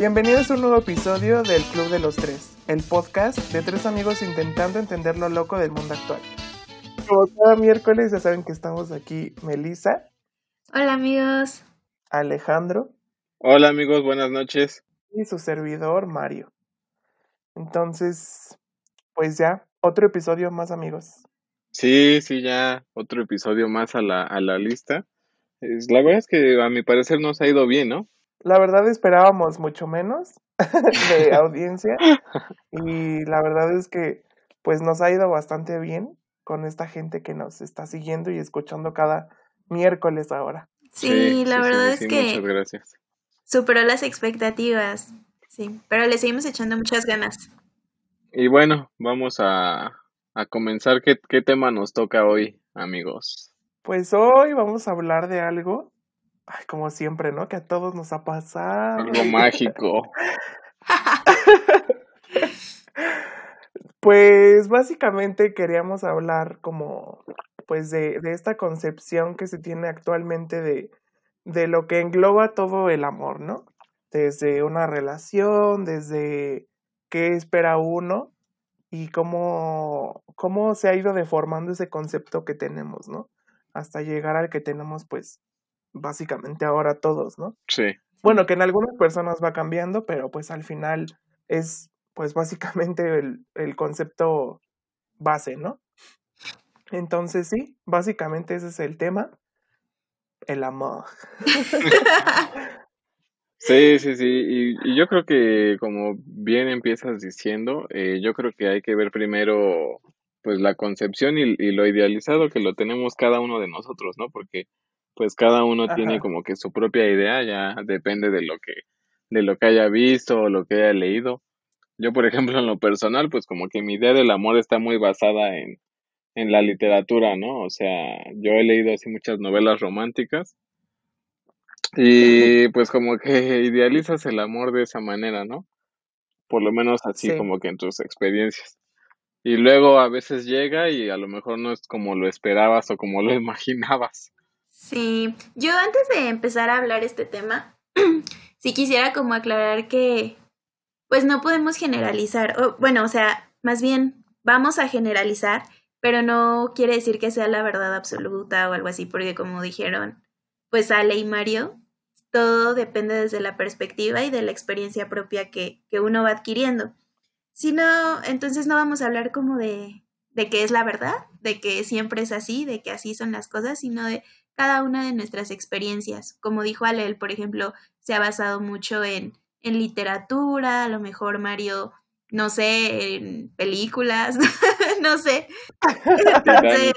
Bienvenidos a un nuevo episodio del Club de los Tres, el podcast de tres amigos intentando entender lo loco del mundo actual. Como cada miércoles ya saben que estamos aquí Melissa. Hola amigos. Alejandro. Hola amigos, buenas noches. Y su servidor Mario. Entonces, pues ya, otro episodio más amigos. Sí, sí, ya otro episodio más a la, a la lista. Es, la verdad es que a mi parecer nos ha ido bien, ¿no? La verdad esperábamos mucho menos de audiencia y la verdad es que pues nos ha ido bastante bien con esta gente que nos está siguiendo y escuchando cada miércoles ahora. Sí, la verdad es que muchas gracias. superó las expectativas. Sí, pero le seguimos echando muchas ganas. Y bueno, vamos a, a comenzar. ¿Qué, ¿Qué tema nos toca hoy, amigos? Pues hoy vamos a hablar de algo, ay, como siempre, ¿no? Que a todos nos ha pasado. Algo mágico. Pues básicamente queríamos hablar como pues de, de esta concepción que se tiene actualmente de, de lo que engloba todo el amor, ¿no? Desde una relación, desde qué espera uno y cómo, cómo se ha ido deformando ese concepto que tenemos, ¿no? Hasta llegar al que tenemos, pues, básicamente ahora todos, ¿no? Sí. Bueno, que en algunas personas va cambiando, pero pues al final es, pues, básicamente el, el concepto base, ¿no? Entonces, sí, básicamente ese es el tema. El amor. Sí, sí, sí. Y, y yo creo que como bien empiezas diciendo, eh, yo creo que hay que ver primero pues la concepción y, y lo idealizado que lo tenemos cada uno de nosotros, ¿no? Porque pues cada uno tiene como que su propia idea, ya depende de lo que, de lo que haya visto o lo que haya leído. Yo, por ejemplo, en lo personal, pues como que mi idea del amor está muy basada en, en la literatura, ¿no? O sea, yo he leído así muchas novelas románticas y pues como que idealizas el amor de esa manera, ¿no? Por lo menos así Sí, como que en tus experiencias. Y luego a veces llega y a lo mejor no es como lo esperabas o como lo imaginabas. Sí, yo antes de empezar a hablar este tema, sí quisiera como aclarar que pues no podemos generalizar, o, bueno, o sea, más bien vamos a generalizar, pero no quiere decir que sea la verdad absoluta o algo así, porque como dijeron, pues Ale y Mario, todo depende desde la perspectiva y de la experiencia propia que, que uno va adquiriendo. Si no, entonces no vamos a hablar como de, de que es la verdad, de que siempre es así, de que así son las cosas, sino de cada una de nuestras experiencias. Como dijo Ale, él, por ejemplo, se ha basado mucho en, en literatura, a lo mejor Mario, no sé, en películas, no sé. Entonces,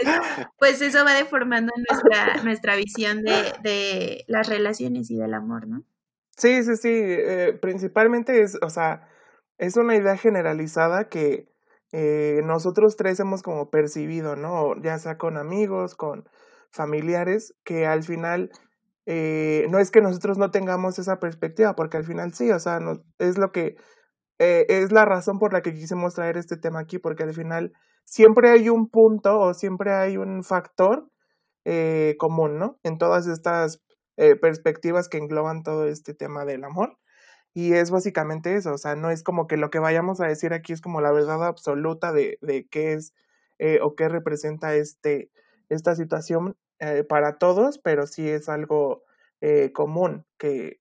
pues eso va deformando nuestra, nuestra visión de, de las relaciones y del amor, ¿no? sí, sí, sí. eh, principalmente es, o sea, es una idea generalizada que eh, nosotros tres hemos como percibido, ¿no? Ya sea con amigos, con familiares, que al final eh, no es que nosotros no tengamos esa perspectiva, porque al final sí, o sea, no, es lo que eh, es la razón por la que quisimos traer este tema aquí, porque al final siempre hay un punto o siempre hay un factor eh, común, ¿no? En todas estas perspectivas que engloban todo este tema del amor. Y es básicamente eso, o sea, no es como que lo que vayamos a decir aquí es como la verdad absoluta de, de qué es o qué representa este, esta situación eh, para todos, pero sí es algo eh, común que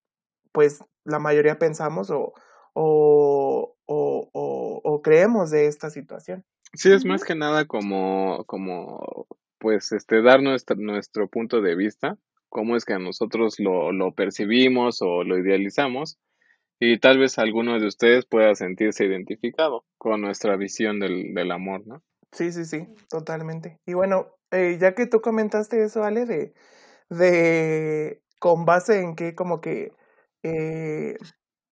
pues la mayoría pensamos o, o, o, o, o creemos de esta situación. Sí, es más que nada como, como, pues, este, dar nuestro, nuestro punto de vista, cómo es que nosotros lo, lo percibimos o lo idealizamos, y tal vez alguno de ustedes pueda sentirse identificado con nuestra visión del, del amor, ¿no? Sí, sí, sí, totalmente. Y bueno, eh, ya que tú comentaste eso, Ale, de, de con base en que como que eh,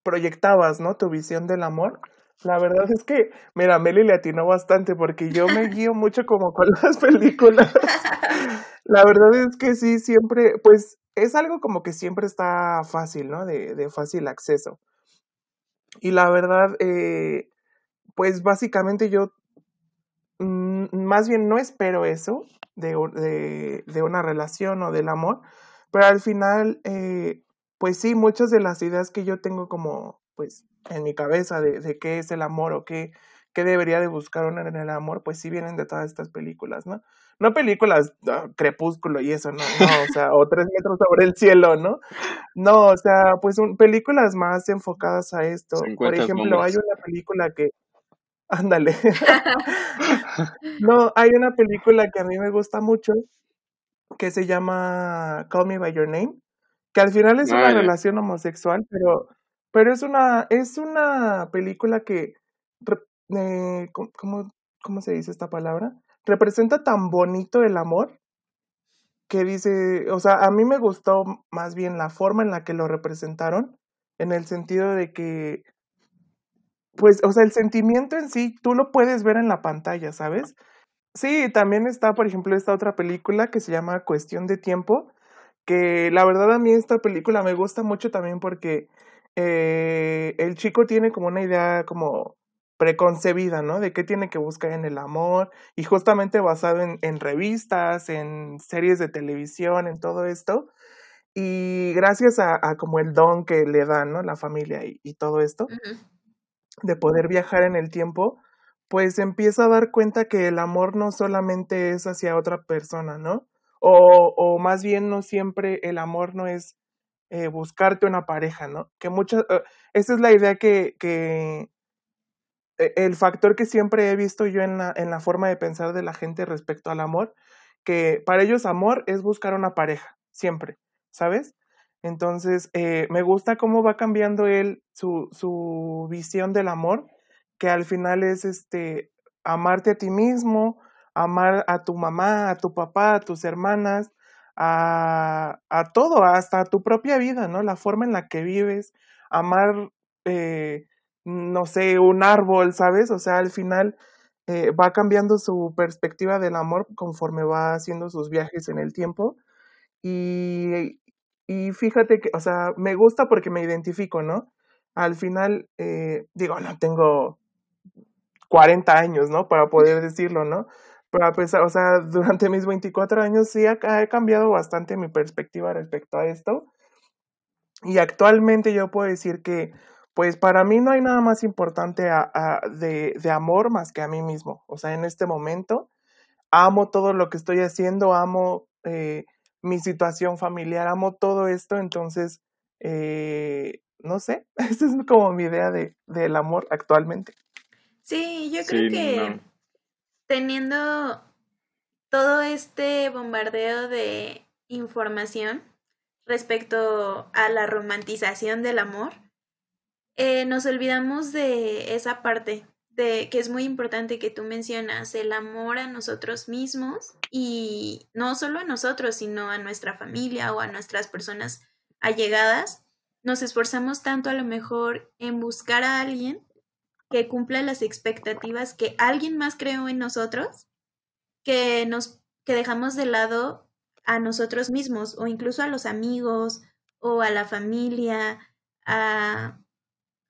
proyectabas, ¿no? Tu visión del amor. La verdad es que, mira, Meli le atinó bastante porque yo me guío mucho como con las películas. La verdad es que sí, siempre, pues es algo como que siempre está fácil, ¿no? De, de fácil acceso. Y la verdad, eh, pues básicamente yo más bien no espero eso de, de, de una relación o del amor, pero al final, eh, pues sí, muchas de las ideas que yo tengo como pues, en mi cabeza de, de qué es el amor o qué, qué debería de buscar uno en el amor, pues sí vienen de todas estas películas, ¿no? No películas ah, Crepúsculo y eso, no, no, o sea, o Tres metros sobre el cielo, ¿no? No, o sea, pues un, películas más enfocadas a esto. Por ejemplo, hay una película que, ándale, no, hay una película que a mí me gusta mucho que se llama Call Me By Your Name, que al final es una ah, relación homosexual, pero, pero es una, es una película que eh, ¿cómo, ¿cómo se dice esta palabra? Representa tan bonito el amor que dice, o sea, a mí me gustó más bien la forma en la que lo representaron, en el sentido de que, pues, o sea, el sentimiento en sí, tú lo puedes ver en la pantalla, ¿sabes? Sí, también está, por ejemplo, esta otra película que se llama Cuestión de Tiempo, que la verdad a mí esta película me gusta mucho también porque eh, el chico tiene como una idea como preconcebida, ¿no? De qué tiene que buscar en el amor y justamente basado en, en, revistas, en series de televisión, en todo esto. Y gracias a, como el don que le dan, ¿no? La familia y todo esto, de poder viajar en el tiempo, pues empieza a dar cuenta que el amor no solamente es hacia otra persona, ¿no? O, o más bien no siempre el amor no es eh, buscarte una pareja, ¿no? Que muchas, uh, esa es la idea que, que, e, el factor que siempre he visto yo en la, en la forma de pensar de la gente respecto al amor, que para ellos amor es buscar una pareja, siempre, ¿sabes? Entonces, eh, me gusta cómo va cambiando él su, su visión del amor, que al final es este amarte a ti mismo, amar a tu mamá, a tu papá, a tus hermanas, a, a todo, hasta a tu propia vida, ¿no? La forma en la que vives, amar eh, no sé, un árbol, ¿sabes? O sea, al final eh, va cambiando su perspectiva del amor conforme va haciendo sus viajes en el tiempo. Y, y fíjate que, o sea, me gusta porque me identifico, ¿no? Al final, eh, digo, no tengo 40 años, ¿no? Para poder decirlo, ¿no? Pero a pesar, o sea, durante mis 24 años sí ha, ha cambiado bastante mi perspectiva respecto a esto. Y actualmente yo puedo decir que pues para mí no hay nada más importante de, de, amor más que a mí mismo. O sea, en este momento amo todo lo que estoy haciendo, amo eh, mi situación familiar, amo todo esto, entonces, eh, no sé, esa es como mi idea de, del amor actualmente. Sí, yo creo que teniendo todo este bombardeo de información respecto a la romantización del amor, eh, nos olvidamos de esa parte, que es muy importante que tú mencionas, el amor a nosotros mismos y no solo a nosotros, sino a nuestra familia o a nuestras personas allegadas. Nos esforzamos tanto a lo mejor en buscar a alguien que cumpla las expectativas que alguien más creó en nosotros, que nos que dejamos de lado a nosotros mismos o incluso a los amigos o a la familia, a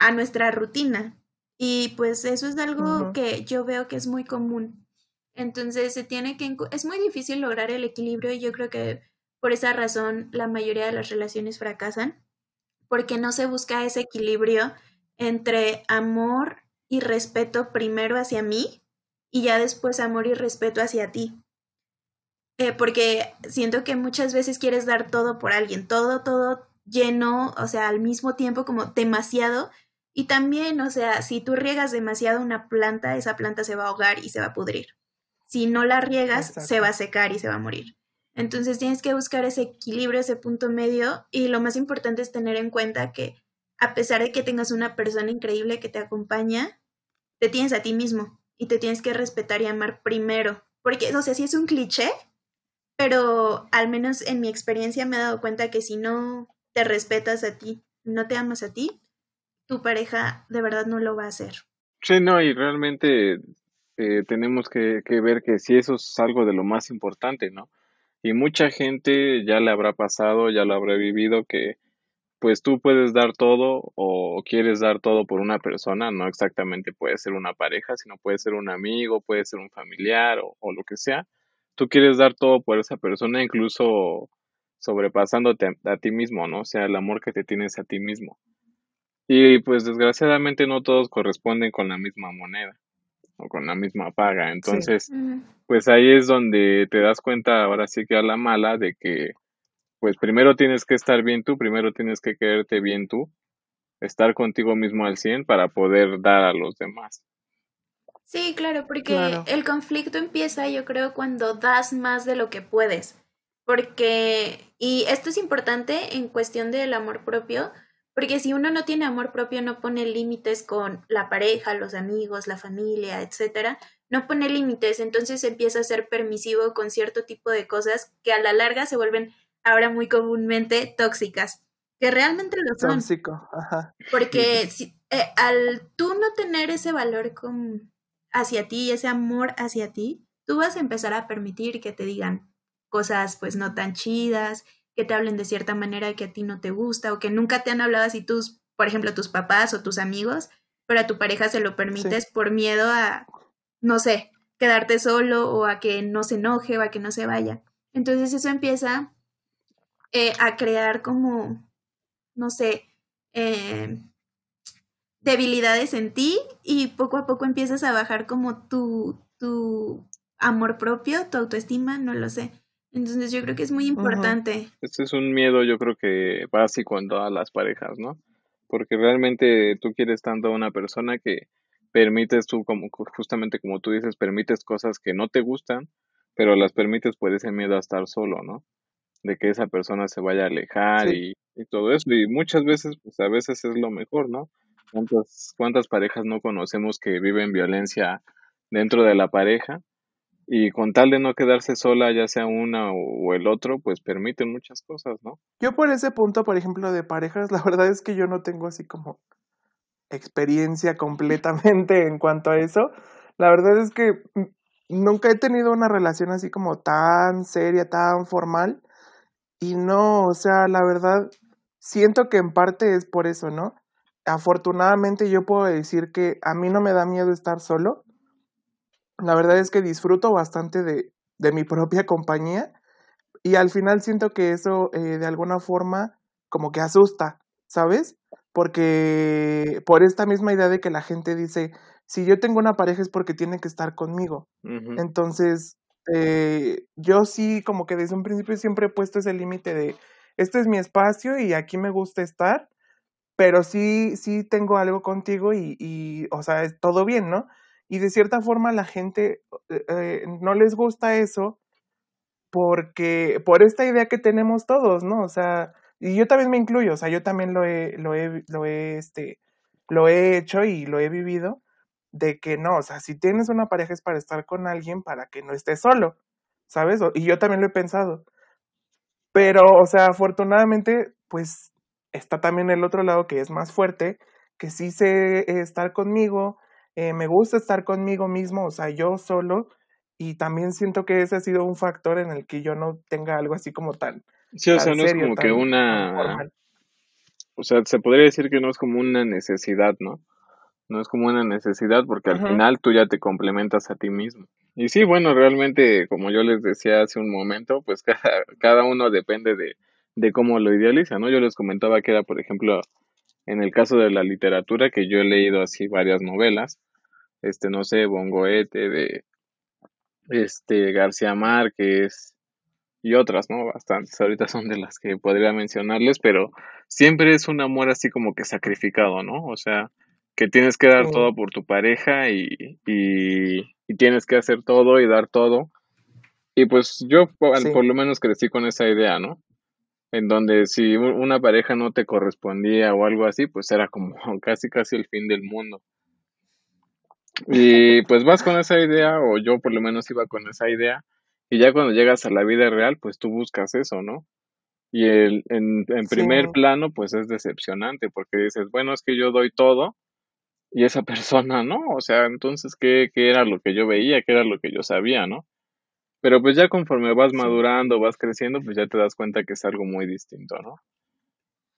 a nuestra rutina. Y pues eso es algo que yo veo que es muy común. Entonces se tiene que es muy difícil lograr el equilibrio y yo creo que por esa razón la mayoría de las relaciones fracasan porque no se busca ese equilibrio entre amor y respeto primero hacia mí y ya después amor y respeto hacia ti. Eh, porque siento que muchas veces quieres dar todo por alguien, todo, todo lleno, o sea, al mismo tiempo como demasiado y también, o sea, si tú riegas demasiado una planta, esa planta se va a ahogar y se va a pudrir. Si no la riegas, se va a secar y se va a morir. Entonces tienes que buscar ese equilibrio, ese punto medio y lo más importante es tener en cuenta que a pesar de que tengas una persona increíble que te acompaña, te tienes a ti mismo y te tienes que respetar y amar primero. Porque, o sea, sí es un cliché, pero al menos en mi experiencia me he dado cuenta que si no te respetas a ti, no te amas a ti, tu pareja de verdad no lo va a hacer. Sí, no, y realmente eh, tenemos que, ver que si eso es algo de lo más importante, ¿no? Y mucha gente ya le habrá pasado, ya lo habrá vivido, que pues tú puedes dar todo o quieres dar todo por una persona, no exactamente puede ser una pareja, sino puede ser un amigo, puede ser un familiar o, o lo que sea. Tú quieres dar todo por esa persona, incluso sobrepasándote a, a ti mismo, ¿no? O sea, el amor que te tienes a ti mismo. Y pues desgraciadamente no todos corresponden con la misma moneda o con la misma paga. Entonces, pues ahí es donde te das cuenta ahora sí que a la mala de que pues primero tienes que estar bien tú, primero tienes que quererte bien tú, estar contigo mismo al 100 para poder dar a los demás. Sí, claro, porque el conflicto empieza yo creo cuando das más de lo que puedes. Porque, y esto es importante en cuestión del amor propio, porque si uno no tiene amor propio, no pone límites con la pareja, los amigos, la familia, etcétera, no pone límites, entonces empieza a ser permisivo con cierto tipo de cosas que a la larga se vuelven ahora muy comúnmente tóxicas, que realmente lo son. Tóxico, ajá. Porque si, eh, al tú no tener ese valor con, hacia ti, ese amor hacia ti, tú vas a empezar a permitir que te digan cosas pues no tan chidas, que te hablen de cierta manera que a ti no te gusta o que nunca te han hablado así tus, por ejemplo, tus papás o tus amigos, pero a tu pareja se lo permites por miedo a, no sé, quedarte solo o a que no se enoje o a que no se vaya. Entonces eso empieza eh, a crear como, no sé, eh, debilidades en ti y poco a poco empiezas a bajar como tu, tu amor propio, tu autoestima, no lo sé. Entonces yo creo que es muy importante. Este es un miedo yo creo que básico en todas las parejas, ¿no? Porque realmente tú quieres tanto a una persona que permites tú, como justamente como tú dices, permites cosas que no te gustan, pero las permites por ese miedo a estar solo, ¿no? de que esa persona se vaya a alejar y, todo eso. Y muchas veces, pues a veces es lo mejor, ¿no? ¿Cuántas, ¿Cuántas parejas no conocemos que viven violencia dentro de la pareja? Y con tal de no quedarse sola, ya sea una o el otro, pues permiten muchas cosas, ¿no? Yo por ese punto, por ejemplo, de parejas, la verdad es que yo no tengo así como experiencia completamente en cuanto a eso. La verdad es que nunca he tenido una relación así como tan seria, tan formal. Y no, o sea, la verdad, siento que en parte es por eso, ¿no? Afortunadamente yo puedo decir que a mí no me da miedo estar solo. La verdad es que disfruto bastante de, de mi propia compañía y al final siento que eso eh, de alguna forma como que asusta, ¿sabes? Porque por esta misma idea de que la gente dice, si yo tengo una pareja es porque tiene que estar conmigo. Entonces, eh, yo sí, como que desde un principio siempre he puesto ese límite de, este es mi espacio y aquí me gusta estar, pero sí, sí tengo algo contigo y, y o sea, es todo bien, ¿no? Y de cierta forma la gente eh, eh, no les gusta eso porque, por esta idea que tenemos todos, ¿no? O sea, y yo también me incluyo, o sea, yo también lo he, lo he, lo he, este, lo he hecho y lo he vivido, de que no, o sea, si tienes una pareja es para estar con alguien para que no estés solo, ¿sabes? Y yo también lo he pensado. Pero, o sea, afortunadamente, pues está también el otro lado que es más fuerte, que sí sé estar conmigo, eh, me gusta estar conmigo mismo, o sea, yo solo, y también siento que ese ha sido un factor en el que yo no tenga algo así como tan... Sí, o sea, no es como que una... O sea, se podría decir que no es como una necesidad, ¿no? no es como una necesidad porque al final tú ya te complementas a ti mismo. Y sí, bueno, realmente, como yo les decía hace un momento, pues cada, cada uno depende de, de cómo lo idealiza, ¿no? Yo les comentaba que era, por ejemplo, en el caso de la literatura, que yo he leído así varias novelas, este, no sé, Bongoete, de este, García Márquez y otras, ¿no? Bastantes, ahorita son de las que podría mencionarles, pero siempre es un amor así como que sacrificado, ¿no? O sea, que tienes que dar todo por tu pareja y, y, tienes que hacer todo y dar todo. Y pues yo por, lo menos crecí con esa idea, ¿no? En donde si una pareja no te correspondía o algo así, pues era como casi casi el fin del mundo. Y pues vas con esa idea, o yo por lo menos iba con esa idea, y ya cuando llegas a la vida real, pues tú buscas eso, ¿no? Y el, en, en primer plano, pues es decepcionante, porque dices, bueno, es que yo doy todo, y esa persona, ¿no? O sea, entonces, ¿qué, ¿qué era lo que yo veía? ¿Qué era lo que yo sabía, ¿no? Pero pues ya conforme vas madurando, vas creciendo, pues ya te das cuenta que es algo muy distinto, ¿no?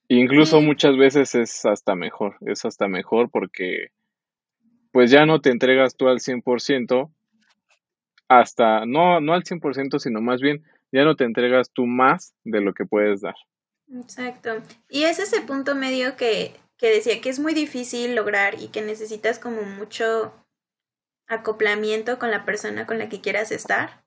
Incluso muchas veces es hasta mejor, es hasta mejor porque pues ya no te entregas tú al 100%, hasta, no, no al 100%, sino más bien, ya no te entregas tú más de lo que puedes dar. Exacto. Y es ese punto medio que que decía que es muy difícil lograr y que necesitas como mucho acoplamiento con la persona con la que quieras estar.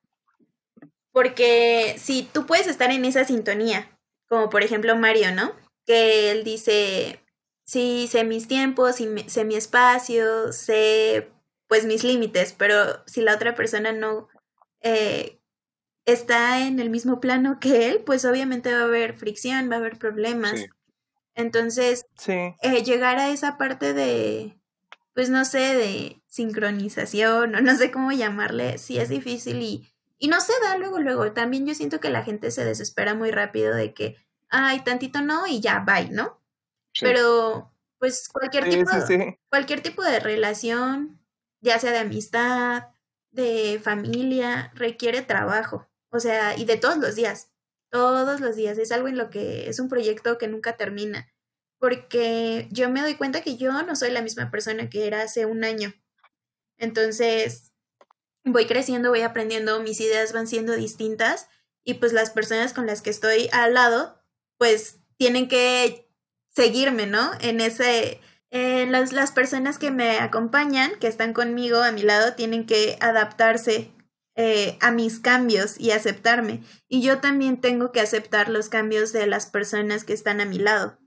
Porque si tú puedes estar en esa sintonía, como por ejemplo Mario, ¿no? Que él dice, sí, sé mis tiempos, sé mi espacio, sé pues mis límites, pero si la otra persona no eh, está en el mismo plano que él, pues obviamente va a haber fricción, va a haber problemas. Entonces, eh, llegar a esa parte de, pues no sé, de sincronización o no sé cómo llamarle, sí es difícil y, y no se da luego, luego. También yo siento que la gente se desespera muy rápido de que, ay, tantito no y ya, bye, ¿no? Pero, pues cualquier tipo, cualquier tipo de relación, ya sea de amistad, de familia, requiere trabajo. O sea, y de todos los días, todos los días. Es algo en lo que es un proyecto que nunca termina. Porque yo me doy cuenta que yo no soy la misma persona que era hace un año. Entonces, voy creciendo, voy aprendiendo, mis ideas van siendo distintas y pues las personas con las que estoy al lado, pues tienen que seguirme, ¿no? En ese, las, las personas que me acompañan, que están conmigo a mi lado, tienen que adaptarse eh, a mis cambios y aceptarme. Y yo también tengo que aceptar los cambios de las personas que están a mi lado.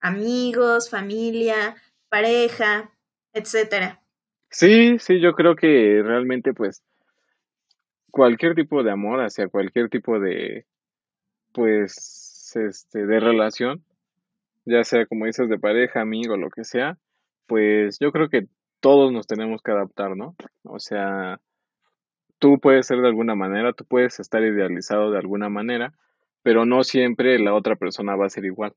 Amigos, familia, pareja, etcétera. Sí, sí, yo creo que realmente pues cualquier tipo de amor hacia cualquier tipo de pues este de relación, ya sea como dices de pareja, amigo, lo que sea, pues yo creo que todos nos tenemos que adaptar, ¿no? O sea, tú puedes ser de alguna manera, tú puedes estar idealizado de alguna manera, pero no siempre la otra persona va a ser igual,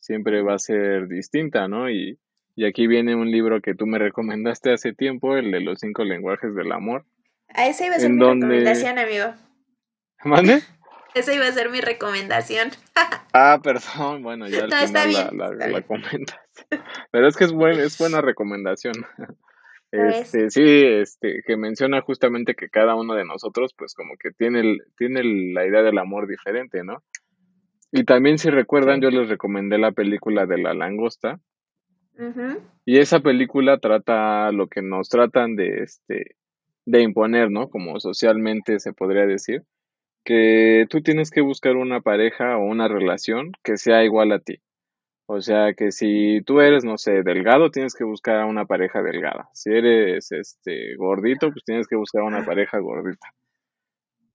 siempre va a ser distinta, ¿no? Y, y aquí viene un libro que tú me recomendaste hace tiempo, el de los cinco lenguajes del amor. A ese iba a ser mi recomendación, amigo. ¿Mande? Esa iba a ser mi recomendación. ah, perdón, bueno, ya al final la, la, comentas. Pero es que es, buen, es buena recomendación. Este, sí, este, que menciona justamente que cada uno de nosotros, pues como que tiene, tiene la idea del amor diferente, ¿no? Y también si recuerdan, yo les recomendé la película de la langosta. Y esa película trata lo que nos tratan de, este, de imponer, ¿no? Como socialmente se podría decir, que tú tienes que buscar una pareja o una relación que sea igual a ti. O sea que si tú eres, no sé, delgado, tienes que buscar a una pareja delgada. Si eres este gordito, pues tienes que buscar a una pareja gordita.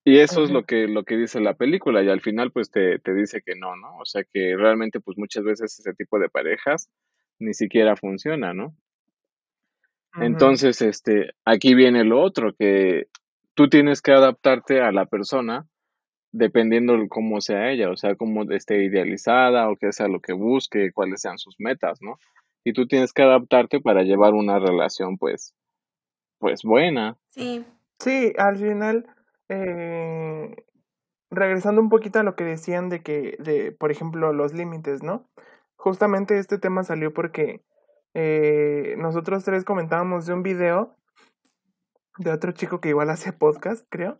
Y eso es lo que, lo que dice la película, y al final pues te, te dice que no, ¿no? O sea que realmente pues muchas veces ese tipo de parejas ni siquiera funciona, ¿no? Entonces, este, aquí viene lo otro, que tú tienes que adaptarte a la persona dependiendo de cómo sea ella, o sea, cómo esté idealizada o qué sea lo que busque, cuáles sean sus metas, ¿no? Y tú tienes que adaptarte para llevar una relación, pues, pues buena. Sí. Sí, al final, eh, regresando un poquito a lo que decían de que, de, por ejemplo, los límites, ¿no? Justamente este tema salió porque eh, nosotros tres comentábamos de un video de otro chico que igual hace podcast, creo,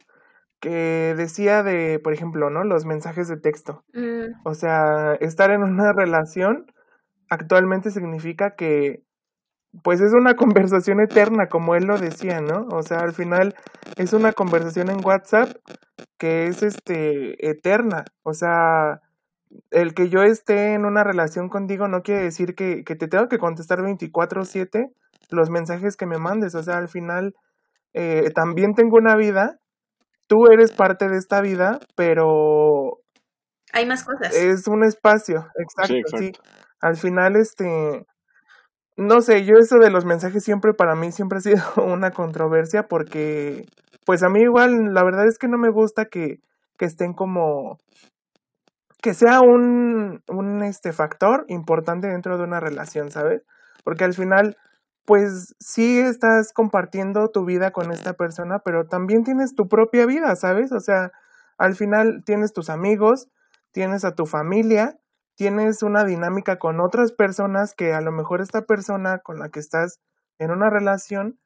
que decía de, por ejemplo, ¿no? Los mensajes de texto. Mm. O sea, estar en una relación actualmente significa que, pues es una conversación eterna, como él lo decía, ¿no? O sea, al final es una conversación en WhatsApp que es, este, eterna. O sea, el que yo esté en una relación contigo no quiere decir que, que te tengo que contestar 24/7 los mensajes que me mandes. O sea, al final eh, también tengo una vida tú eres parte de esta vida, pero... Hay más cosas. Es un espacio, exacto, sí, Al final, este... No sé, yo eso de los mensajes siempre para mí siempre ha sido una controversia porque, pues a mí igual, la verdad es que no me gusta que, que estén como que sea un, un este factor importante dentro de una relación, ¿sabes? Porque al final pues sí estás compartiendo tu vida con esta persona, pero también tienes tu propia vida, ¿sabes? O sea, al final tienes tus amigos, tienes a tu familia, tienes una dinámica con otras personas que a lo mejor esta persona con la que estás en una relación,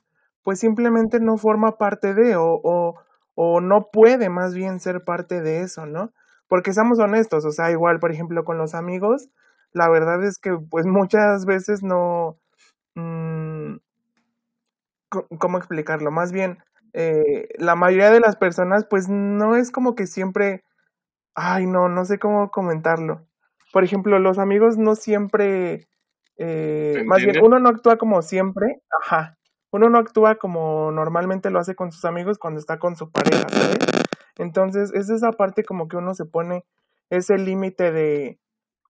pues simplemente no forma parte de o, o, o no puede más bien ser parte de eso, ¿no? Porque seamos honestos, o sea, igual, por ejemplo, con los amigos, la verdad es que pues muchas veces no... Mm, ¿Cómo explicarlo? Más bien, eh, la mayoría de las personas pues no es como que siempre... Ay, no, no sé cómo comentarlo. Por ejemplo, los amigos no siempre... Eh, más bien, uno no actúa como siempre, ajá, uno no actúa como normalmente lo hace con sus amigos cuando está con su pareja, ¿sabes? Entonces, es esa parte como que uno se pone ese límite de,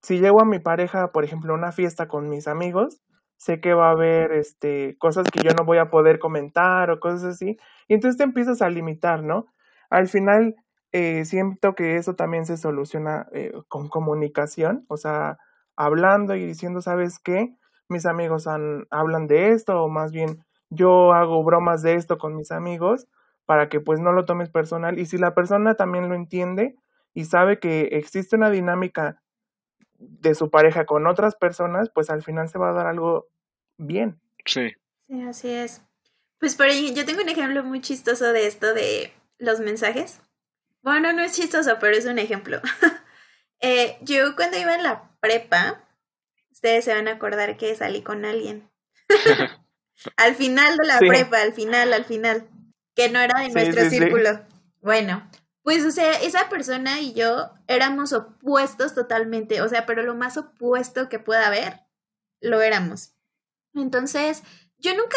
si llego a mi pareja, por ejemplo, a una fiesta con mis amigos, sé que va a haber este, cosas que yo no voy a poder comentar o cosas así, y entonces te empiezas a limitar, ¿no? Al final, eh, siento que eso también se soluciona eh, con comunicación, o sea, hablando y diciendo, ¿sabes qué? Mis amigos hablan de esto, o más bien yo hago bromas de esto con mis amigos, para que pues no lo tomes personal, y si la persona también lo entiende y sabe que existe una dinámica de su pareja con otras personas, pues al final se va a dar algo bien. Sí. Sí, así es. Pues por ahí, yo tengo un ejemplo muy chistoso de esto de los mensajes. Bueno, no es chistoso, pero es un ejemplo. eh, yo cuando iba en la prepa, ustedes se van a acordar que salí con alguien. al final de la prepa, al final, al final. Que no era de nuestro círculo. Bueno, pues, o sea, esa persona y yo éramos opuestos totalmente, o sea, pero lo más opuesto que pueda haber, lo éramos. Entonces, yo nunca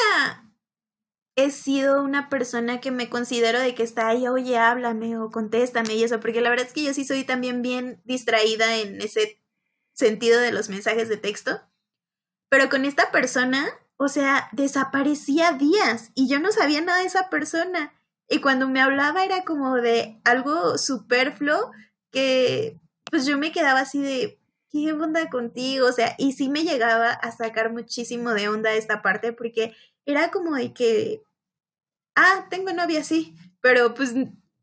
he sido una persona que me considero de que está ahí, oye, háblame o contéstame y eso, porque la verdad es que yo sí soy también bien distraída en ese sentido de los mensajes de texto. Pero con esta persona, o sea, desaparecía días y yo no sabía nada de esa persona. Y cuando me hablaba era como de algo superfluo que pues yo me quedaba así de, ¿qué onda contigo? O sea, y sí me llegaba a sacar muchísimo de onda esta parte porque era como de que, ah, tengo novia, sí, pero pues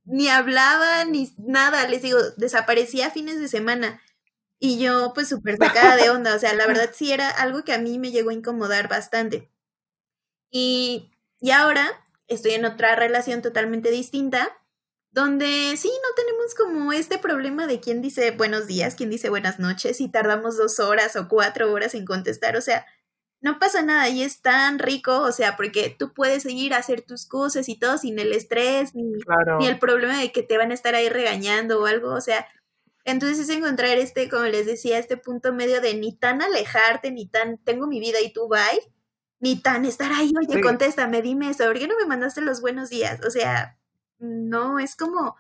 ni hablaba ni nada, les digo, desaparecía fines de semana. Y yo pues súper sacada de onda, o sea, la verdad sí era algo que a mí me llegó a incomodar bastante. Y, y ahora estoy en otra relación totalmente distinta, donde sí, no tenemos como este problema de quién dice buenos días, quién dice buenas noches y tardamos dos horas o cuatro horas en contestar, o sea, no pasa nada y es tan rico, o sea, porque tú puedes seguir a hacer tus cosas y todo sin el estrés, ni, ni el problema de que te van a estar ahí regañando o algo, o sea, entonces es encontrar este, como les decía, este punto medio de ni tan alejarte, ni tan tengo mi vida y tú bye, ni tan estar ahí, oye, contéstame, dime eso, ¿por qué no me mandaste los buenos días? O sea, no, es como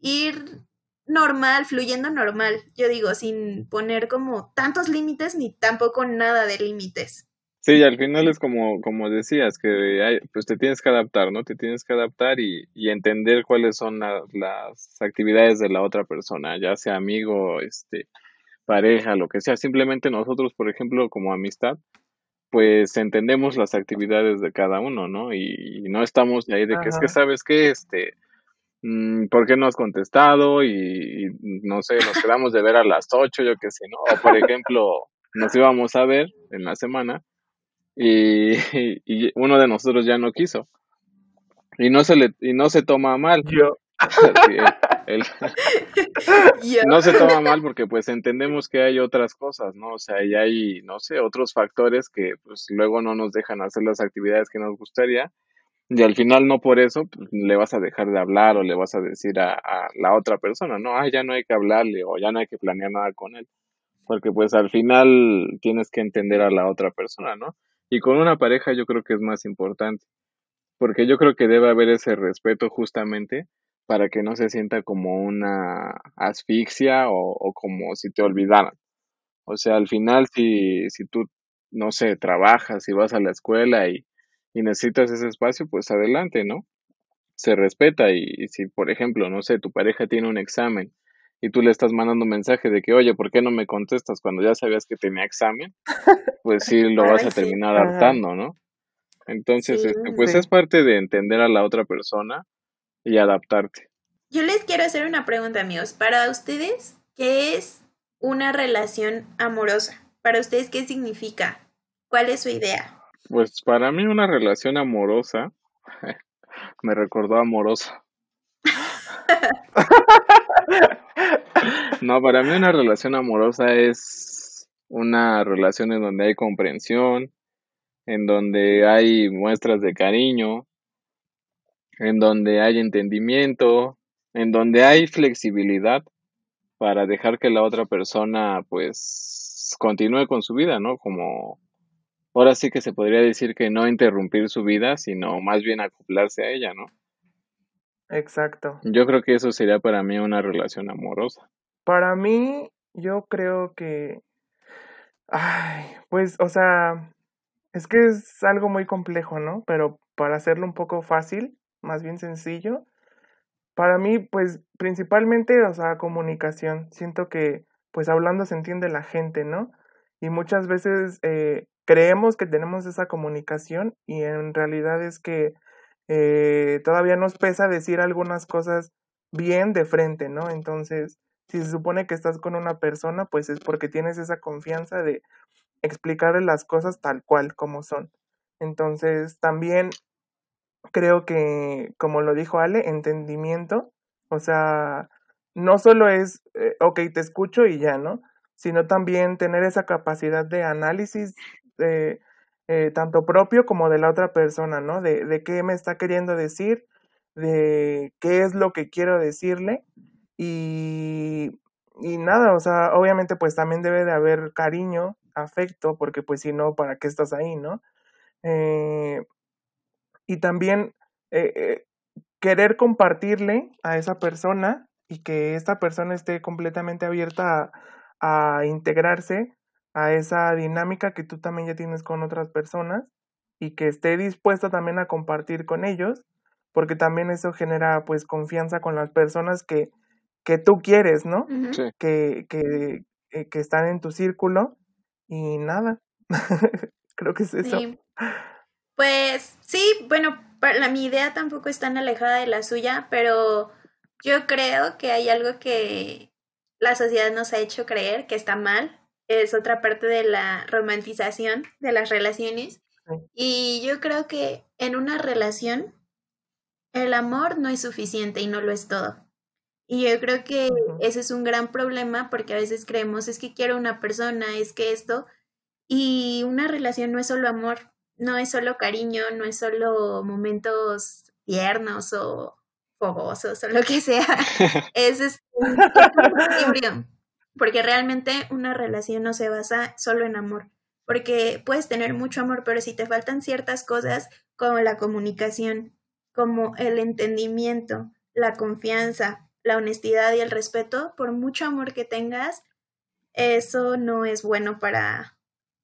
ir normal, fluyendo normal, yo digo, sin poner como tantos límites ni tampoco nada de límites. Sí, al final es como, como decías, que hay, pues te tienes que adaptar, ¿no? Te tienes que adaptar y, y entender cuáles son las actividades de la otra persona, ya sea amigo, este, pareja, lo que sea. Simplemente nosotros, por ejemplo, como amistad, pues entendemos las actividades de cada uno, ¿no? Y, no estamos ahí de que es que sabes que este, mm, ¿por qué no has contestado? Y, no sé, nos quedamos de ver a las 8, yo qué sé, ¿no? O por ejemplo, nos íbamos a ver en la semana y, y, uno de nosotros ya no quiso. Y no se le, y no se toma mal. Yo. no se toma mal porque pues entendemos que hay otras cosas, ¿no? O sea, y hay, no sé, otros factores que pues luego no nos dejan hacer las actividades que nos gustaría y al final no por eso pues, le vas a dejar de hablar o le vas a decir a, a la otra persona, no, ah, ya no hay que hablarle o ya no hay que planear nada con él, porque pues al final tienes que entender a la otra persona, ¿no? Y con una pareja yo creo que es más importante, porque yo creo que debe haber ese respeto justamente para que no se sienta como una asfixia o, como si te olvidaran. O sea, al final, si, si tú, no sé, trabajas y vas a la escuela y, y necesitas ese espacio, pues adelante, ¿no? Se respeta y, si, por ejemplo, no sé, tu pareja tiene un examen y tú le estás mandando un mensaje de que, oye, ¿por qué no me contestas cuando ya sabías que tenía examen? Pues sí, lo vas a terminar hartando, ¿no? Entonces, este, pues es parte de entender a la otra persona y adaptarte. Yo les quiero hacer una pregunta, amigos. Para ustedes, ¿qué es una relación amorosa? Para ustedes, ¿qué significa? ¿Cuál es su idea? Pues para mí una relación amorosa me recordó amorosa. no, para mí una relación amorosa es una relación en donde hay comprensión, en donde hay muestras de cariño, en donde hay entendimiento, en donde hay flexibilidad para dejar que la otra persona pues continúe con su vida, ¿no? Como ahora sí que se podría decir que no interrumpir su vida, sino más bien acoplarse a ella, ¿no? Exacto. Yo creo que eso sería para mí una relación amorosa. Para mí, yo creo que, ay, pues, o sea, es que es algo muy complejo, ¿no? Pero para hacerlo un poco fácil, más bien sencillo, para mí, pues, principalmente, o sea, comunicación. Siento que, pues, hablando se entiende la gente, ¿no? Y muchas veces eh, creemos que tenemos esa comunicación y en realidad es que eh, todavía nos pesa decir algunas cosas bien de frente, ¿no? Entonces, si se supone que estás con una persona, pues es porque tienes esa confianza de explicarle las cosas tal cual como son. Entonces, también creo que, como lo dijo Ale, entendimiento, o sea, no solo es, eh, ok, te escucho y ya, ¿no? Sino también tener esa capacidad de análisis, de, eh, tanto propio como de la otra persona, ¿no? De, qué me está queriendo decir, de qué es lo que quiero decirle y, nada, o sea, obviamente pues también debe de haber cariño, afecto, porque pues si no, ¿para qué estás ahí, no? Eh, y también eh, querer compartirle a esa persona y que esta persona esté completamente abierta a integrarse a esa dinámica que tú también ya tienes con otras personas y que esté dispuesta también a compartir con ellos, porque también eso genera pues confianza con las personas que, que tú quieres, ¿no? Que, que, eh, que están en tu círculo y nada, creo que es eso. Sí. Pues sí, bueno, pa- la, mi idea tampoco es tan alejada de la suya, pero yo creo que hay algo que la sociedad nos ha hecho creer que está mal. Es otra parte de la romantización de las relaciones. Y yo creo que en una relación el amor no es suficiente y no lo es todo. Y yo creo que ese es un gran problema porque a veces creemos es que quiero una persona, es que esto, y una relación no es solo amor, no es solo cariño, no es solo momentos tiernos o fogosos o lo que sea. Es, este, es un equilibrio, porque realmente una relación no se basa solo en amor, porque puedes tener mucho amor, pero si te faltan ciertas cosas como la comunicación, como el entendimiento, la confianza, la honestidad y el respeto, por mucho amor que tengas, eso no es bueno para,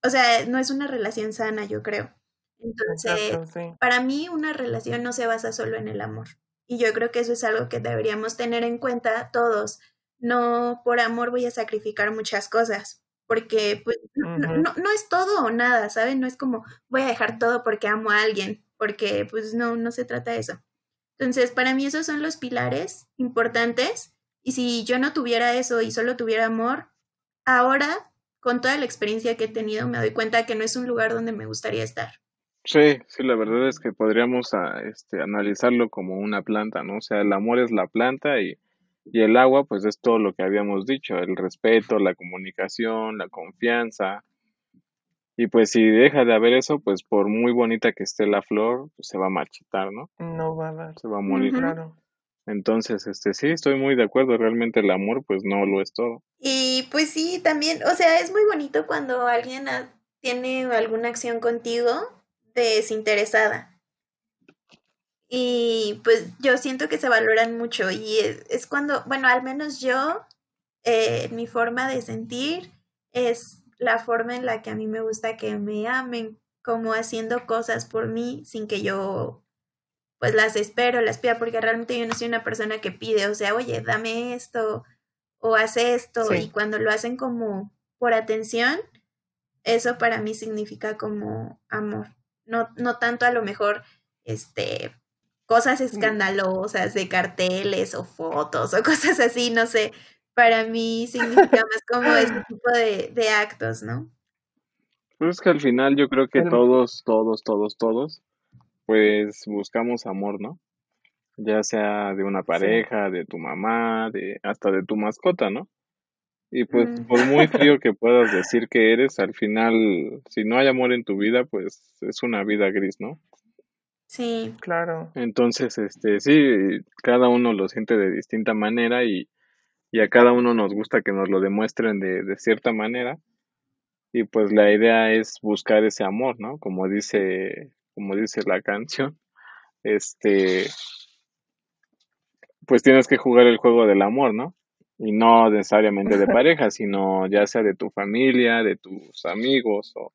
o sea, no es una relación sana, yo creo. Entonces, Exacto, sí. para mí una relación no se basa solo en el amor. Y yo creo que eso es algo que deberíamos tener en cuenta todos. No por amor voy a sacrificar muchas cosas, porque pues no, no, Ujú. no- no es todo o nada, ¿saben? No es como voy a dejar todo porque amo a alguien, porque pues no, no se trata de eso. Entonces, para mí esos son los pilares importantes. Y si yo no tuviera eso y solo tuviera amor, ahora, con toda la experiencia que he tenido, me doy cuenta que no es un lugar donde me gustaría estar. Sí, sí, la verdad es que podríamos ah, este, analizarlo como una planta, ¿no? O sea, el amor es la planta y, y el agua, pues es todo lo que habíamos dicho, el respeto, la comunicación, la confianza. Y pues si deja de haber eso, pues por muy bonita que esté la flor, pues se va a marchitar, ¿no? No va a dar, Se va a morir. Claro. Entonces, este, sí, estoy muy de acuerdo, realmente el amor, pues no lo es todo. Y pues sí, también, o sea, es muy bonito cuando alguien ha- tiene alguna acción contigo desinteresada. Y pues yo siento que se valoran mucho y es, es cuando, bueno, al menos yo, eh, mi forma de sentir es la forma en la que a mí me gusta que me amen, como haciendo cosas por mí sin que yo pues las espero, las pida, porque realmente yo no soy una persona que pide, o sea, oye, dame esto o haz esto, Sí. y cuando lo hacen como por atención, eso para mí significa como amor. No, no tanto a lo mejor, este, cosas escandalosas de carteles o fotos o cosas así, no sé. Para mí significa más como ese tipo de, de actos, ¿no? Pues es que al final yo creo que todos, todos, todos, todos, pues buscamos amor, ¿no? Ya sea de una pareja, de tu mamá, de hasta de tu mascota, ¿no? Y pues Mm. por muy frío que puedas decir que eres, al final, si no hay amor en tu vida, pues es una vida gris, ¿no? Sí, Claro. Entonces, este, sí, cada uno lo siente de distinta manera y, y a cada uno nos gusta que nos lo demuestren de, de cierta manera. Y pues la idea es buscar ese amor, ¿no? Como dice, como dice la canción, este, pues tienes que jugar el juego del amor, ¿no? Y no necesariamente de pareja, sino ya sea de tu familia, de tus amigos o,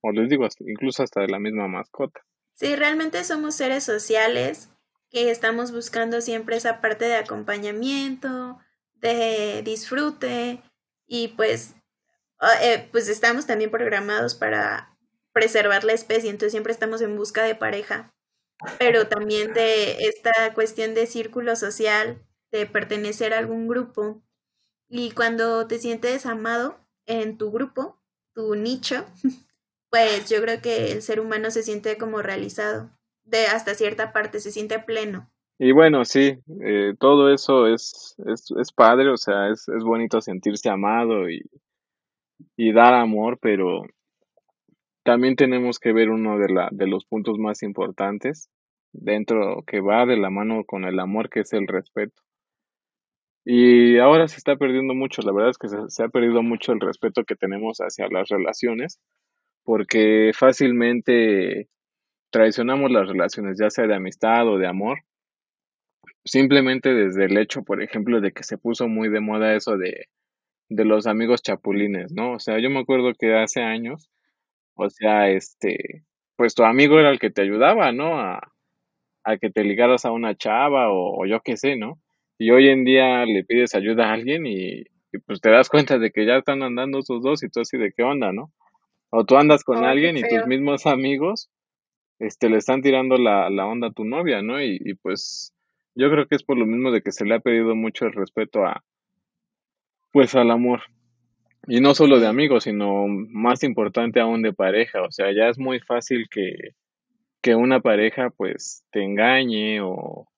o les digo, incluso hasta de la misma mascota. Sí, realmente somos seres sociales que estamos buscando siempre esa parte de acompañamiento, de disfrute y pues, ah, eh, pues estamos también programados para preservar la especie, entonces siempre estamos en busca de pareja, pero también de esta cuestión de círculo social, de pertenecer a algún grupo. Y cuando te sientes amado en tu grupo, tu nicho, pues yo creo que el ser humano se siente como realizado, de hasta cierta parte, se siente pleno. Y bueno, sí, eh, todo eso es, es, es padre, o sea, es, es bonito sentirse amado y, y dar amor, pero también tenemos que ver uno de, la, de los puntos más importantes dentro que va de la mano con el amor, que es el respeto. Y ahora se está perdiendo mucho, la verdad es que se, se ha perdido mucho el respeto que tenemos hacia las relaciones, porque fácilmente traicionamos las relaciones, ya sea de amistad o de amor, simplemente desde el hecho, por ejemplo, de que se puso muy de moda eso de, de los amigos chapulines, ¿no? O sea, yo me acuerdo que hace años, o sea, este, pues tu amigo era el que te ayudaba, ¿no? A, a que te ligaras a una chava o, yo qué sé, ¿no? Y hoy en día le pides ayuda a alguien y, y pues te das cuenta de que ya están andando esos dos y tú así de qué onda, ¿no? O tú andas con alguien y tus mismos amigos, este, le están tirando la, la onda a tu novia, ¿no? Y, y pues yo creo que es por lo mismo de que se le ha pedido mucho el respeto a, pues al amor. Y no solo de amigos, sino más importante aún de pareja. O sea, ya es muy fácil que, que una pareja pues te engañe o,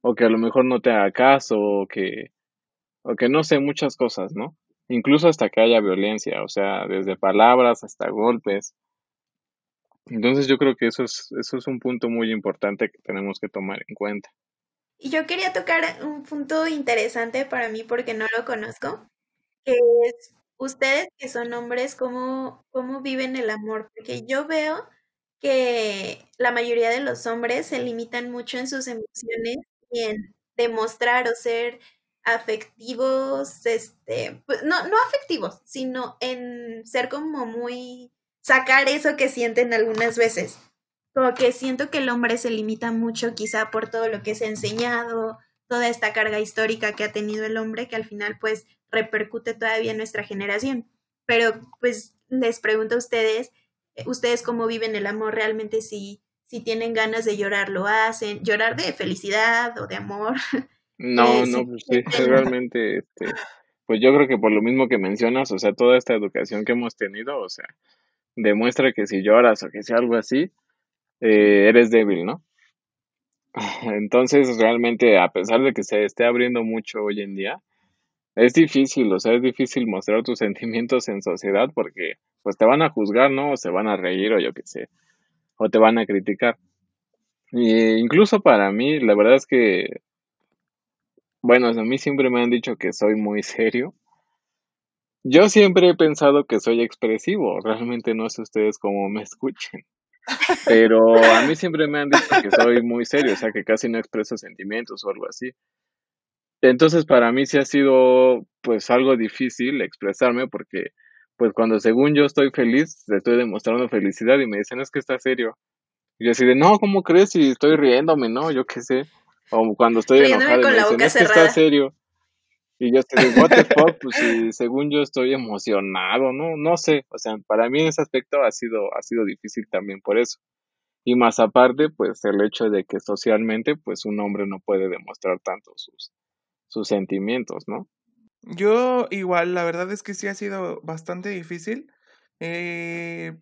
o que a lo mejor no te haga caso o que, o que no sé, muchas cosas, ¿no? Incluso hasta que haya violencia, o sea, desde palabras hasta golpes. Entonces yo creo que eso es, eso es un punto muy importante que tenemos que tomar en cuenta. Y yo quería tocar un punto interesante para mí porque no lo conozco, que es ustedes que son hombres, ¿cómo, cómo viven el amor? Porque yo veo que la mayoría de los hombres se limitan mucho en sus emociones y en demostrar o ser afectivos, este, pues no, no afectivos, sino en ser como muy, sacar eso que sienten algunas veces. Como que siento que el hombre se limita mucho quizá por todo lo que se ha enseñado, toda esta carga histórica que ha tenido el hombre que al final pues repercute todavía en nuestra generación. Pero pues les pregunto a ustedes, eh, ustedes cómo viven el amor realmente si si tienen ganas de llorar lo hacen, llorar de felicidad o de amor, No, eh, no, pues sí, realmente, este, pues yo creo que por lo mismo que mencionas, o sea, toda esta educación que hemos tenido, o sea, demuestra que si lloras o que sea algo así, eh, eres débil, ¿no? Entonces, realmente, a pesar de que se esté abriendo mucho hoy en día, es difícil, o sea, es difícil mostrar tus sentimientos en sociedad porque, pues, te van a juzgar, ¿no? O se van a reír o yo qué sé, o te van a criticar. Y incluso para mí, la verdad es que, bueno, a mí siempre me han dicho que soy muy serio. Yo siempre he pensado que soy expresivo, realmente no sé ustedes cómo me escuchen, pero a mí siempre me han dicho que soy muy serio, o sea, que casi no expreso sentimientos o algo así. Entonces, para mí sí ha sido, pues, algo difícil expresarme porque, pues, cuando según yo estoy feliz, estoy demostrando felicidad y me dicen, es que está serio. Y yo así no, ¿cómo crees? Si estoy riéndome, ¿no? Yo qué sé. O cuando estoy riéndome enojado y me la dicen, boca es que está cerrada. serio. Y yo estoy de, what the fuck, pues si según yo estoy emocionado, ¿no? No sé, o sea, para mí en ese aspecto ha sido, ha sido difícil también por eso. Y más aparte, pues el hecho de que socialmente, pues un hombre no puede demostrar tanto sus, sus sentimientos, ¿no? Yo igual, la verdad es que sí ha sido bastante difícil. Eh,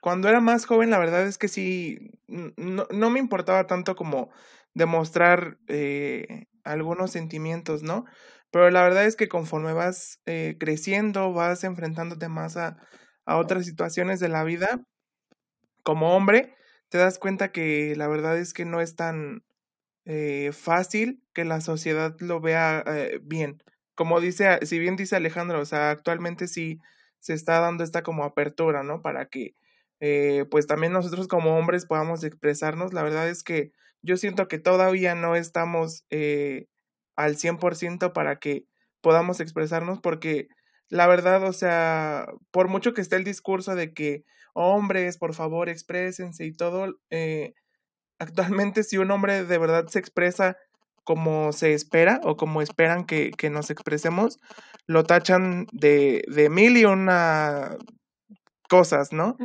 cuando era más joven, la verdad es que sí, no, no me importaba tanto como demostrar eh, algunos sentimientos, ¿no? pero la verdad es que conforme vas eh, creciendo, vas enfrentándote más a, a otras situaciones de la vida, como hombre, te das cuenta que la verdad es que no es tan eh, fácil que la sociedad lo vea eh, bien. Como dice, si bien dice Alejandro, o sea, actualmente sí se está dando esta como apertura, ¿no? Para que eh, pues también nosotros como hombres podamos expresarnos. La verdad es que yo siento que todavía no estamos eh, al 100% para que podamos expresarnos porque la verdad, o sea, por mucho que esté el discurso de que hombres, por favor, exprésense y todo, eh, actualmente si un hombre de verdad se expresa como se espera o como esperan que, que nos expresemos, lo tachan de, de mil y una cosas, ¿no?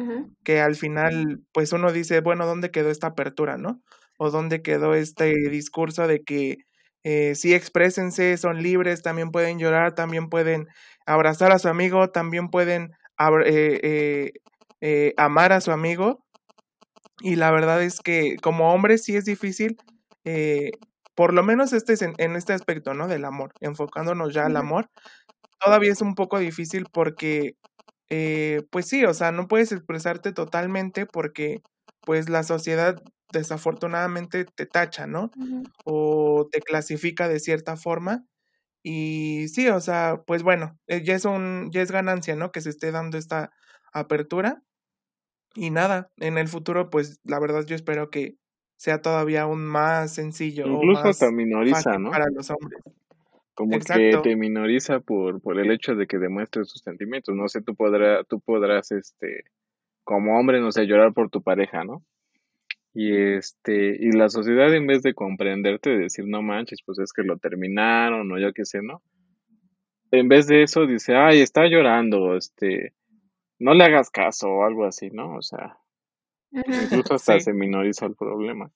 Que al final, pues uno dice, bueno, ¿dónde quedó esta apertura, no? O dónde quedó este discurso de que eh, sí exprésense, son libres, también pueden llorar, también pueden abrazar a su amigo, también pueden eh, eh, eh, amar a su amigo. Y la verdad es que como hombre sí es difícil, por lo menos este es en, en, este aspecto, ¿no? Del amor, enfocándonos ya al amor, todavía es un poco difícil porque eh, pues sí, o sea, no puedes expresarte totalmente porque pues la sociedad desafortunadamente te tacha, ¿no? O te clasifica de cierta forma. Y sí, o sea, pues bueno, eh, ya es un, ya es ganancia, ¿no? Que se esté dando esta apertura. Y nada, en el futuro, pues la verdad yo espero que sea todavía aún más sencillo. Incluso más te minoriza, ¿no? Para los hombres. como Exacto. que te minoriza por, por el hecho de que demuestres tus sentimientos. No sé, tú podrás, tú podrás, este, como hombre, no sé, llorar por tu pareja, ¿no? Y este, y la sociedad en vez de comprenderte, de decir, no manches, pues es que lo terminaron, o yo qué sé, ¿no? En vez de eso dice, ay, está llorando, este, no le hagas caso, o algo así, ¿no? O sea, incluso hasta Sí. se minoriza el problema.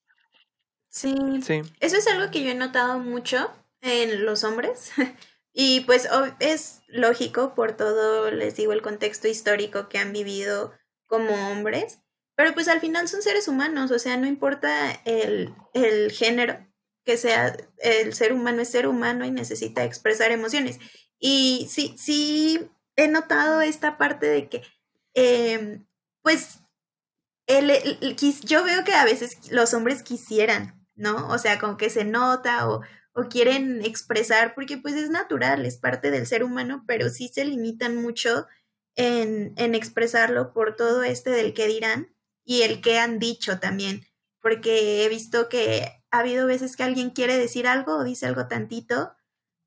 Sí. Sí. Eso es algo que yo he notado mucho en los hombres. y pues es lógico por todo, les digo, el contexto histórico que han vivido como hombres. Pero pues al final son seres humanos, o sea, no importa el, el género que sea, el ser humano es ser humano y necesita expresar emociones. Y sí, sí he notado esta parte de que, em, pues, el- el- yo veo que a veces los hombres quisieran, ¿no? O sea, como que se nota o, o quieren expresar, porque pues es natural, es parte del ser humano, pero sí se limitan mucho en, en expresarlo por todo este del que dirán y el que han dicho también, porque he visto que ha habido veces que alguien quiere decir algo o dice algo tantito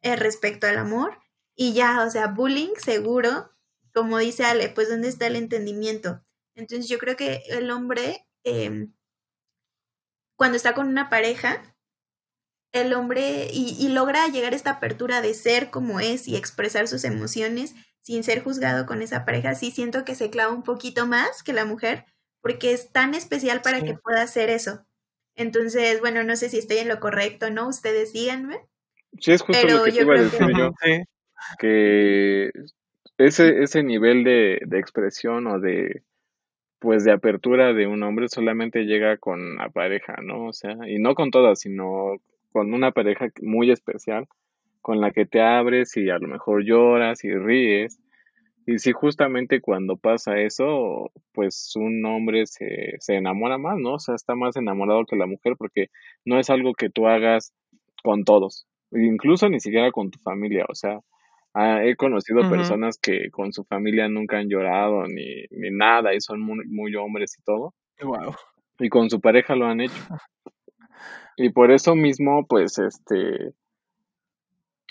eh, respecto al amor y ya, o sea, bullying seguro, como dice Ale, pues ¿dónde está el entendimiento? Entonces yo creo que el hombre, eh, cuando está con una pareja, el hombre y, y, logra llegar a esta apertura de ser como es y expresar sus emociones sin ser juzgado con esa pareja, sí siento que se clava un poquito más que la mujer, porque es tan especial para sí. que pueda hacer eso. Entonces, bueno, no sé si estoy en lo correcto, ¿no? Ustedes díganme. Sí, es justo Pero lo que te yo iba a decir que- yo, Sí. que ese, ese nivel de, de expresión o de, pues, de apertura de un hombre solamente llega con la pareja, ¿no? O sea, y no con todas, sino con una pareja muy especial, con la que te abres y a lo mejor lloras y ríes. Y si justamente cuando pasa eso, pues un hombre se, se enamora más, ¿no? O sea, está más enamorado que la mujer porque no es algo que tú hagas con todos, incluso ni siquiera con tu familia, o sea, ah, he conocido personas que con su familia nunca han llorado ni, ni nada y son muy, muy hombres y todo, Wow. y con su pareja lo han hecho. Y por eso mismo, pues, este,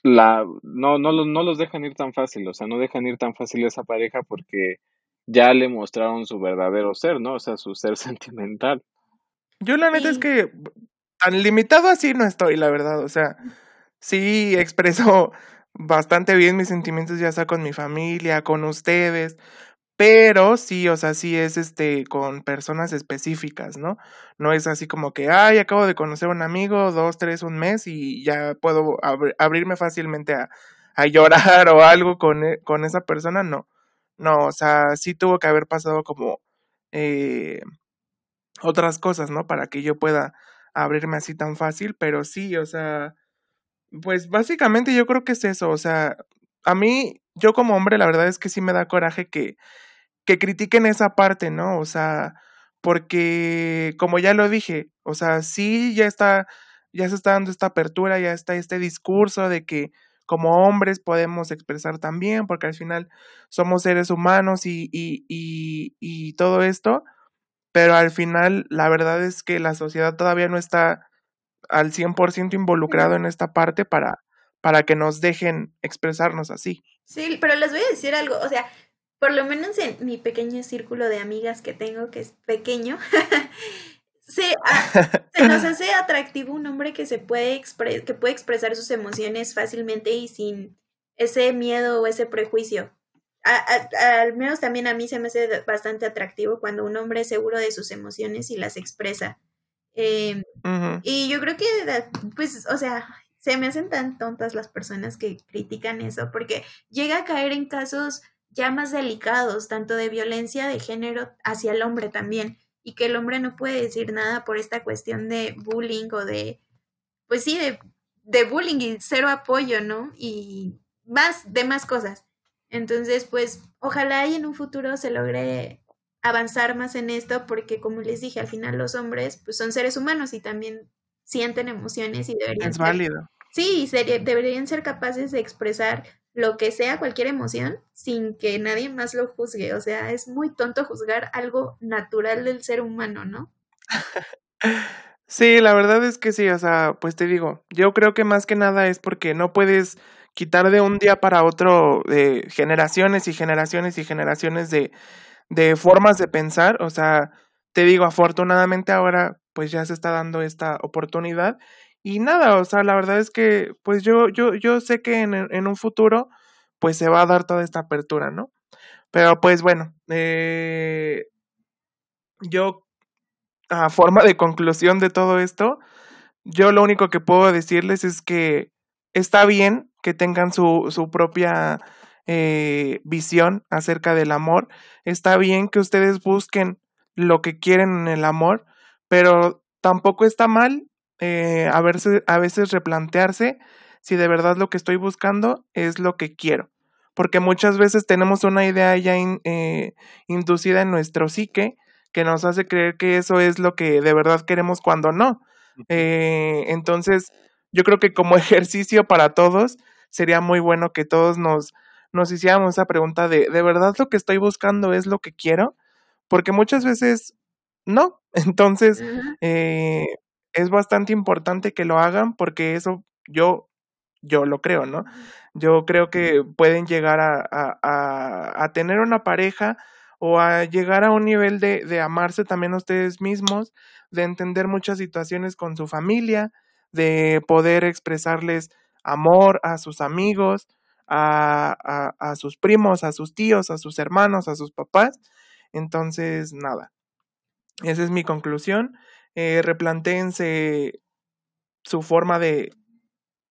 la, no, no, los- no los dejan ir tan fácil, o sea, no dejan ir tan fácil esa pareja porque ya le mostraron su verdadero ser, ¿no? O sea, su ser sentimental. Yo la neta es que tan limitado así no estoy, la verdad. O sea, sí expreso bastante bien mis sentimientos, ya sea con mi familia, con ustedes, pero sí, o sea, sí es este con personas específicas, ¿no? No es así como que, ay, acabo de conocer a un amigo, dos, tres, un mes y ya puedo abr- abrirme fácilmente a, a llorar o algo con, e- con esa persona, no. No, o sea, sí tuvo que haber pasado como eh, otras cosas, ¿no? Para que yo pueda abrirme así tan fácil, pero sí, o sea, Pues básicamente yo creo que es eso, o sea, a mí, yo como hombre, la verdad es que sí me da coraje que, que critiquen esa parte, ¿no? O sea, porque como ya lo dije, o sea, sí ya está, ya se está dando esta apertura, ya está este discurso de que como hombres podemos expresar también, porque al final somos seres humanos y, y, y, todo esto, pero al final la verdad es que la sociedad todavía no está al 100% involucrado en esta parte para, para que nos dejen expresarnos así. Sí, pero les voy a decir algo, o sea, por lo menos en mi pequeño círculo de amigas que tengo, que es pequeño, se, se, nos hace atractivo un hombre que se puede que puede expresar sus emociones fácilmente y sin ese miedo o ese prejuicio. al menos también a mí se me hace bastante atractivo cuando un hombre es seguro de sus emociones y las expresa. Eh, y yo creo que, pues, o sea, se me hacen tan tontas las personas que critican eso, porque llega a caer en casos ya más delicados, tanto de violencia de género hacia el hombre también, y que el hombre no puede decir nada por esta cuestión de bullying o de, pues sí, de, de bullying y cero apoyo, ¿no? Y más, de más cosas. Entonces, pues, ojalá y en un futuro se logre avanzar más en esto porque como les dije, al final los hombres pues son seres humanos y también sienten emociones y deberían es válido. Sí, deberían ser capaces de expresar lo que sea, cualquier emoción, sin que nadie más lo juzgue. O sea, es muy tonto juzgar algo natural del ser humano, ¿no? sí, la verdad es que sí, o sea, pues te digo, yo creo que más que nada es porque no puedes quitar de un día para otro de generaciones y generaciones y generaciones de, de formas de pensar, o sea, te digo, afortunadamente ahora pues ya se está dando esta oportunidad y nada, o sea, la verdad es que pues yo, yo, yo sé que en, en un futuro pues se va a dar toda esta apertura, ¿no? Pero pues bueno, eh, yo a forma de conclusión de todo esto, yo lo único que puedo decirles es que está bien que tengan su, su propia eh, visión acerca del amor. Está bien que ustedes busquen lo que quieren en el amor, pero tampoco está mal eh, a, a veces replantearse si de verdad lo que estoy buscando es lo que quiero. Porque muchas veces tenemos una idea ya eh, inducida en nuestro psique que nos hace creer que eso es lo que de verdad queremos cuando no. Eh, entonces, yo creo que como ejercicio para todos, sería muy bueno que todos nos nos hiciéramos esa pregunta de, ¿de verdad lo que estoy buscando es lo que quiero? Porque muchas veces no. Entonces, eh, es bastante importante que lo hagan porque eso yo, yo lo creo, ¿no? Yo creo que pueden llegar a, a, a, tener una pareja o a llegar a un nivel de, de amarse también a ustedes mismos, de entender muchas situaciones con su familia, de poder expresarles amor a sus amigos, a, a, sus primos, a sus tíos, a sus hermanos, a sus papás. Entonces, nada, esa es mi conclusión. Eh, replantéense su forma de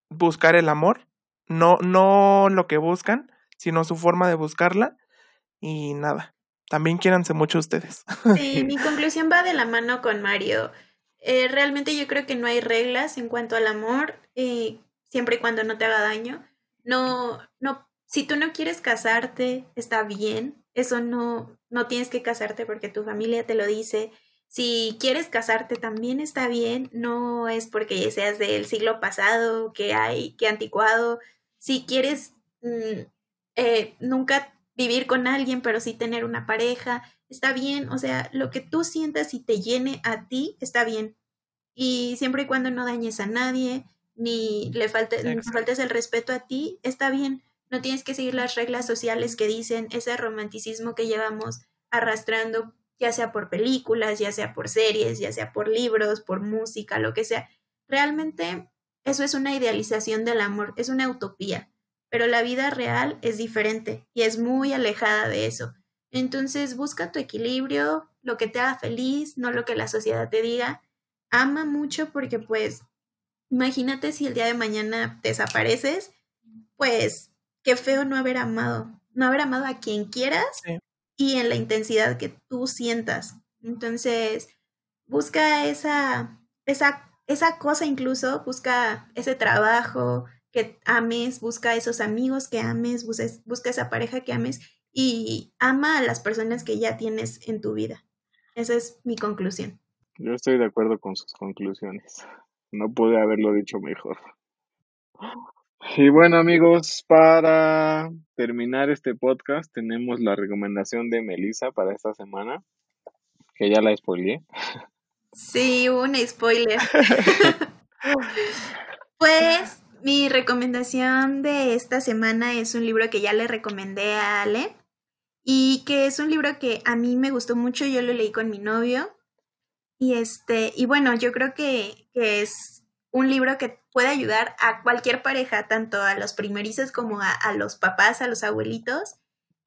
buscar el amor, no, no lo que buscan, sino su forma de buscarla. Y nada, también quiéranse mucho ustedes. Sí, mi conclusión va de la mano con Mario. Eh, realmente yo creo que no hay reglas en cuanto al amor, eh, siempre y cuando no te haga daño no, no, si tú no quieres casarte, está bien, eso no, no tienes que casarte porque tu familia te lo dice. Si quieres casarte también está bien, no es porque seas del siglo pasado, que hay, que anticuado. Si quieres mm, eh, nunca vivir con alguien, pero sí tener una pareja, está bien. O sea, lo que tú sientas y te llene a ti, está bien. Y siempre y cuando no dañes a nadie, ni le falte, ni faltes el respeto a ti, está bien. No tienes que seguir las reglas sociales que dicen ese romanticismo que llevamos arrastrando, ya sea por películas, ya sea por series, ya sea por libros, por música, lo que sea. Realmente eso es una idealización del amor, es una utopía, pero la vida real es diferente y es muy alejada de eso. Entonces busca tu equilibrio, lo que te haga feliz, no lo que la sociedad te diga. Ama mucho porque pues Imagínate si el día de mañana desapareces, pues qué feo no haber amado, no haber amado a quien quieras en la intensidad que tú sientas. Entonces, busca esa, esa esa cosa incluso, busca ese trabajo que ames, busca esos amigos que ames, busca esa pareja que ames y ama a las personas que ya tienes en tu vida. Esa es mi conclusión. Yo estoy de acuerdo con sus conclusiones. No pude haberlo dicho mejor. Y bueno amigos, para terminar este podcast tenemos la recomendación de Melissa para esta semana, que ya la spoileé. Sí, un spoiler. pues mi recomendación de esta semana es un libro que ya le recomendé a Ale y que es un libro que a mí me gustó mucho, yo lo leí con mi novio y este, y bueno, yo creo que, que es un libro que puede ayudar a cualquier pareja, tanto a los primerizos como a, a los papás, a los abuelitos,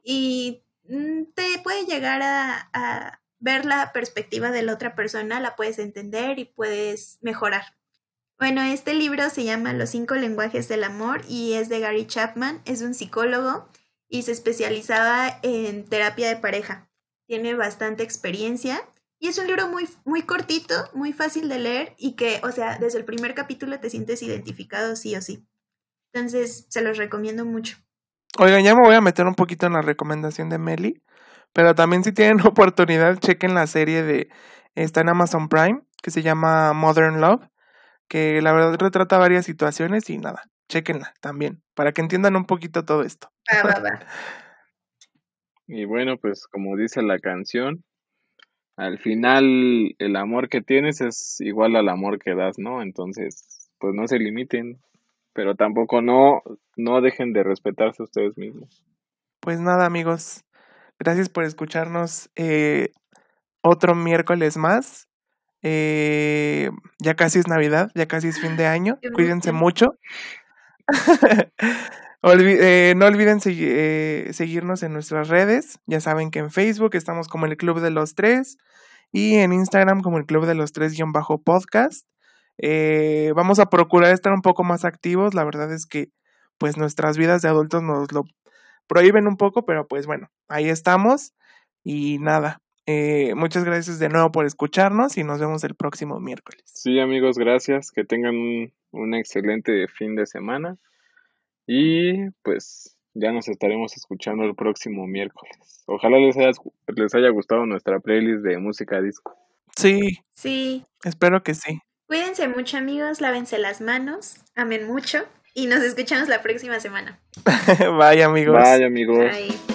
y mm, te puede llegar a, a ver la perspectiva de la otra persona, la puedes entender y puedes mejorar. Bueno, este libro se llama Los cinco lenguajes del amor y es de Gary Chapman, es un psicólogo y se especializaba en terapia de pareja. Tiene bastante experiencia y es un libro muy, muy cortito, muy fácil de leer y que, o sea, desde el primer capítulo te sientes identificado sí o sí. Entonces, se los recomiendo mucho. Oigan, ya me voy a meter un poquito en la recomendación de Meli, pero también si tienen oportunidad, chequen la serie de, está en Amazon Prime, que se llama Modern Love, que la verdad retrata varias situaciones y nada, chequenla también, para que entiendan un poquito todo esto. Va, va, va. Y bueno, pues como dice la canción, al final el amor que tienes es igual al amor que das, ¿no? Entonces, pues no se limiten, pero tampoco no, no dejen de respetarse ustedes mismos. Pues nada, amigos, gracias por escucharnos eh, otro miércoles más. Eh, ya casi es Navidad, ya casi es fin de año. Cuídense mucho. Eh, no olviden eh, seguirnos en nuestras redes. Ya saben que en Facebook estamos como el Club de los Tres y en Instagram como el Club de los Tres-podcast. Eh, vamos a procurar estar un poco más activos. La verdad es que pues nuestras vidas de adultos nos lo prohíben un poco, pero pues bueno, ahí estamos. Y nada, eh, muchas gracias de nuevo por escucharnos y nos vemos el próximo miércoles. Sí, amigos, gracias. Que tengan un excelente fin de semana. Y pues ya nos estaremos escuchando el próximo miércoles. Ojalá les haya, les haya gustado nuestra playlist de música disco. Sí. Sí. Espero que sí. Cuídense mucho amigos, lávense las manos, amen mucho y nos escuchamos la próxima semana. Bye amigos. Bye amigos. Bye.